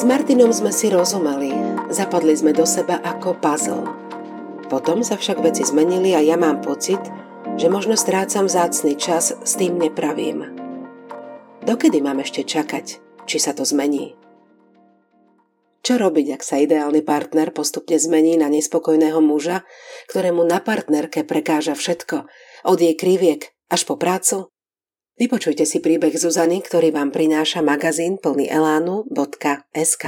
S Martinom sme si rozumeli, zapadli sme do seba ako puzzle. Potom sa však veci zmenili a ja mám pocit, že možno strácam zácný čas s tým nepravím. Dokedy mám ešte čakať, či sa to zmení? Čo robiť, ak sa ideálny partner postupne zmení na nespokojného muža, ktorému na partnerke prekáža všetko, od jej kriviek až po prácu? Vypočujte si príbeh Zuzany, ktorý vám prináša magazín plný elánu.sk.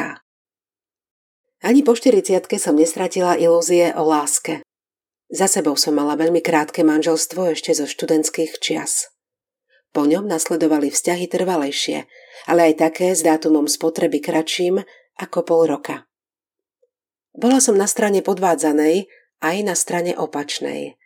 Ani po 40 som nestratila ilúzie o láske. Za sebou som mala veľmi krátke manželstvo ešte zo študentských čias. Po ňom nasledovali vzťahy trvalejšie, ale aj také s dátumom spotreby kratším ako pol roka. Bola som na strane podvádzanej aj na strane opačnej.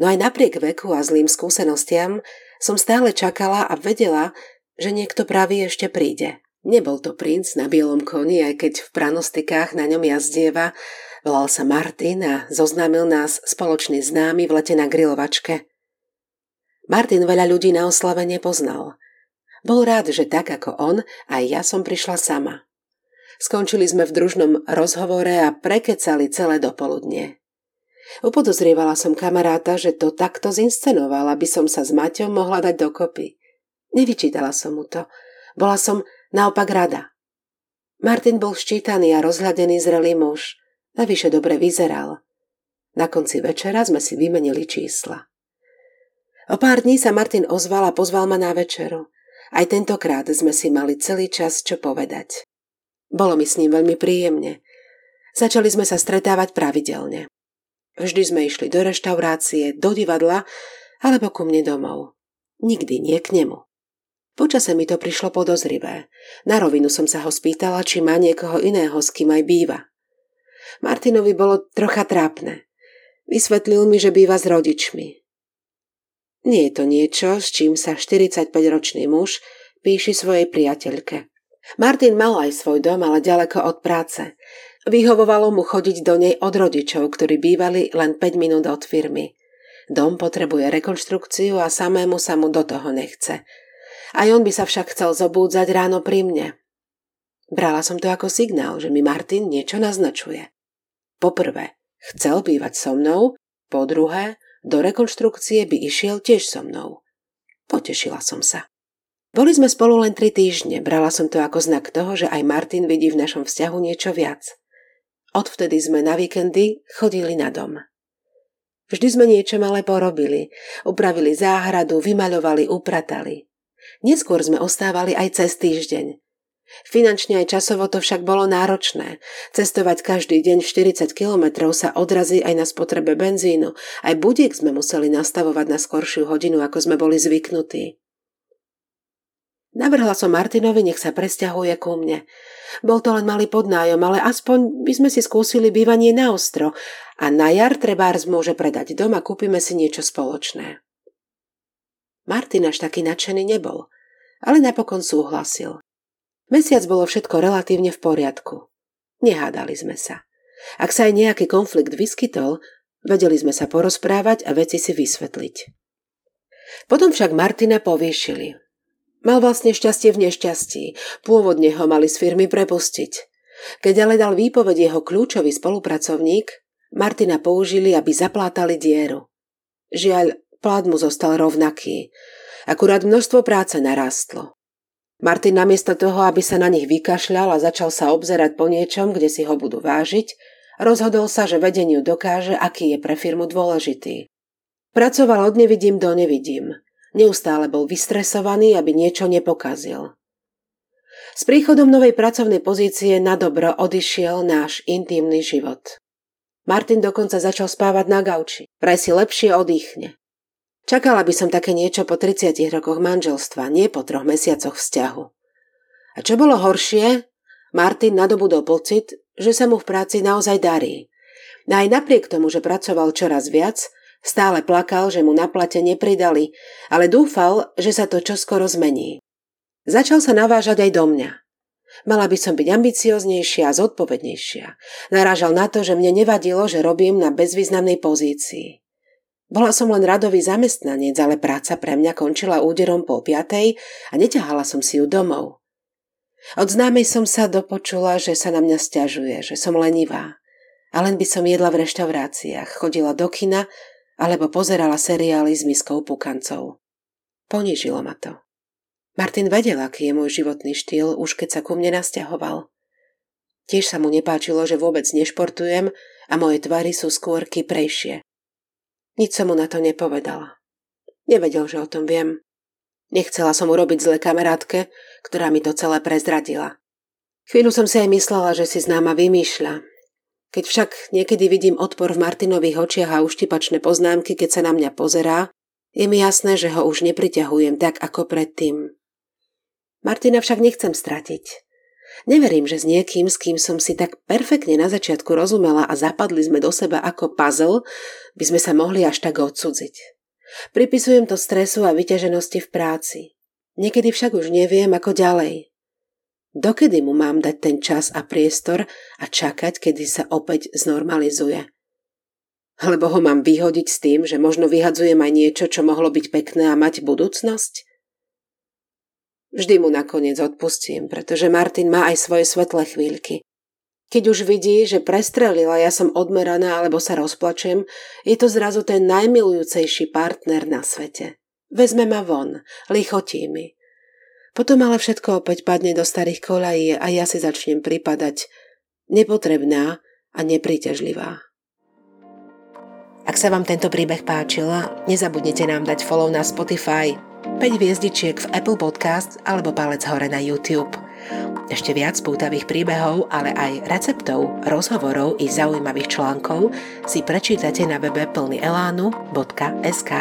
No aj napriek veku a zlým skúsenostiam som stále čakala a vedela, že niekto pravý ešte príde. Nebol to princ na bielom koni, aj keď v pranostikách na ňom jazdieva. Volal sa Martin a zoznámil nás spoločný známy v lete na grilovačke. Martin veľa ľudí na oslave nepoznal. Bol rád, že tak ako on, aj ja som prišla sama. Skončili sme v družnom rozhovore a prekecali celé dopoludne. Upodozrievala som kamaráta, že to takto zinscenoval, aby som sa s Maťom mohla dať dokopy. Nevyčítala som mu to. Bola som naopak rada. Martin bol ščítaný a rozhľadený zrelý muž. Navyše dobre vyzeral. Na konci večera sme si vymenili čísla. O pár dní sa Martin ozval a pozval ma na večeru. Aj tentokrát sme si mali celý čas čo povedať. Bolo mi s ním veľmi príjemne. Začali sme sa stretávať pravidelne. Vždy sme išli do reštaurácie, do divadla alebo ku mne domov. Nikdy nie k nemu. Počase mi to prišlo podozrivé. Na rovinu som sa ho spýtala, či má niekoho iného, s kým aj býva. Martinovi bolo trocha trápne. Vysvetlil mi, že býva s rodičmi. Nie je to niečo, s čím sa 45-ročný muž píši svojej priateľke. Martin mal aj svoj dom, ale ďaleko od práce. Vyhovovalo mu chodiť do nej od rodičov, ktorí bývali len 5 minút od firmy. Dom potrebuje rekonštrukciu a samému sa mu do toho nechce. Aj on by sa však chcel zobúdzať ráno pri mne. Brala som to ako signál, že mi Martin niečo naznačuje. Poprvé, chcel bývať so mnou, po druhé, do rekonštrukcie by išiel tiež so mnou. Potešila som sa. Boli sme spolu len tri týždne, brala som to ako znak toho, že aj Martin vidí v našom vzťahu niečo viac. Odvtedy sme na víkendy chodili na dom. Vždy sme niečo malé porobili. Upravili záhradu, vymaľovali, upratali. Neskôr sme ostávali aj cez týždeň. Finančne aj časovo to však bolo náročné. Cestovať každý deň 40 kilometrov sa odrazí aj na spotrebe benzínu. Aj budiek sme museli nastavovať na skoršiu hodinu, ako sme boli zvyknutí. Navrhla som Martinovi, nech sa presťahuje ku mne. Bol to len malý podnájom, ale aspoň by sme si skúsili bývanie na ostro a na jar trebárs môže predať dom a kúpime si niečo spoločné. Martin až taký nadšený nebol, ale napokon súhlasil. Mesiac bolo všetko relatívne v poriadku. Nehádali sme sa. Ak sa aj nejaký konflikt vyskytol, vedeli sme sa porozprávať a veci si vysvetliť. Potom však Martina povýšili. Mal vlastne šťastie v nešťastí. Pôvodne ho mali z firmy prepustiť. Keď ale dal výpoveď jeho kľúčový spolupracovník, Martina použili, aby zaplátali dieru. Žiaľ, plát mu zostal rovnaký. Akurát množstvo práce narastlo. Martin namiesto toho, aby sa na nich vykašľal a začal sa obzerať po niečom, kde si ho budú vážiť, rozhodol sa, že vedeniu dokáže, aký je pre firmu dôležitý. Pracoval od nevidím do nevidím. Neustále bol vystresovaný, aby niečo nepokazil. S príchodom novej pracovnej pozície na dobro odišiel náš intímny život. Martin dokonca začal spávať na gauči. Vraj si lepšie oddychne. Čakala by som také niečo po 30 rokoch manželstva, nie po troch mesiacoch vzťahu. A čo bolo horšie? Martin nadobudol pocit, že sa mu v práci naozaj darí. A aj napriek tomu, že pracoval čoraz viac, Stále plakal, že mu na plate nepridali, ale dúfal, že sa to čoskoro zmení. Začal sa navážať aj do mňa. Mala by som byť ambicioznejšia a zodpovednejšia. Narážal na to, že mne nevadilo, že robím na bezvýznamnej pozícii. Bola som len radový zamestnanec, ale práca pre mňa končila úderom po piatej a neťahala som si ju domov. Od známej som sa dopočula, že sa na mňa stiažuje, že som lenivá. A len by som jedla v reštauráciách, chodila do kina alebo pozerala seriály s miskou pukancov. Ponížilo ma to. Martin vedel, aký je môj životný štýl, už keď sa ku mne nasťahoval. Tiež sa mu nepáčilo, že vôbec nešportujem a moje tvary sú skôr kyprejšie. Nič som mu na to nepovedala. Nevedel, že o tom viem. Nechcela som urobiť zle kamarátke, ktorá mi to celé prezradila. Chvíľu som si aj myslela, že si známa vymýšľa. Keď však niekedy vidím odpor v Martinových očiach a uštipačné poznámky, keď sa na mňa pozerá, je mi jasné, že ho už nepriťahujem tak ako predtým. Martina však nechcem stratiť. Neverím, že s niekým, s kým som si tak perfektne na začiatku rozumela a zapadli sme do seba ako puzzle, by sme sa mohli až tak odsudziť. Pripisujem to stresu a vyťaženosti v práci. Niekedy však už neviem, ako ďalej. Dokedy mu mám dať ten čas a priestor a čakať, kedy sa opäť znormalizuje? Alebo ho mám vyhodiť s tým, že možno vyhadzujem aj niečo, čo mohlo byť pekné a mať budúcnosť? Vždy mu nakoniec odpustím, pretože Martin má aj svoje svetlé chvíľky. Keď už vidí, že prestrelila, ja som odmeraná alebo sa rozplačem, je to zrazu ten najmilujúcejší partner na svete. Vezme ma von, lichotí mi. Potom ale všetko opäť padne do starých kolají a ja si začnem pripadať nepotrebná a nepríťažlivá. Ak sa vám tento príbeh páčil, nezabudnite nám dať follow na Spotify, 5 hviezdičiek v Apple Podcast alebo palec hore na YouTube. Ešte viac pútavých príbehov, ale aj receptov, rozhovorov i zaujímavých článkov si prečítate na webe plnyelánu.sk.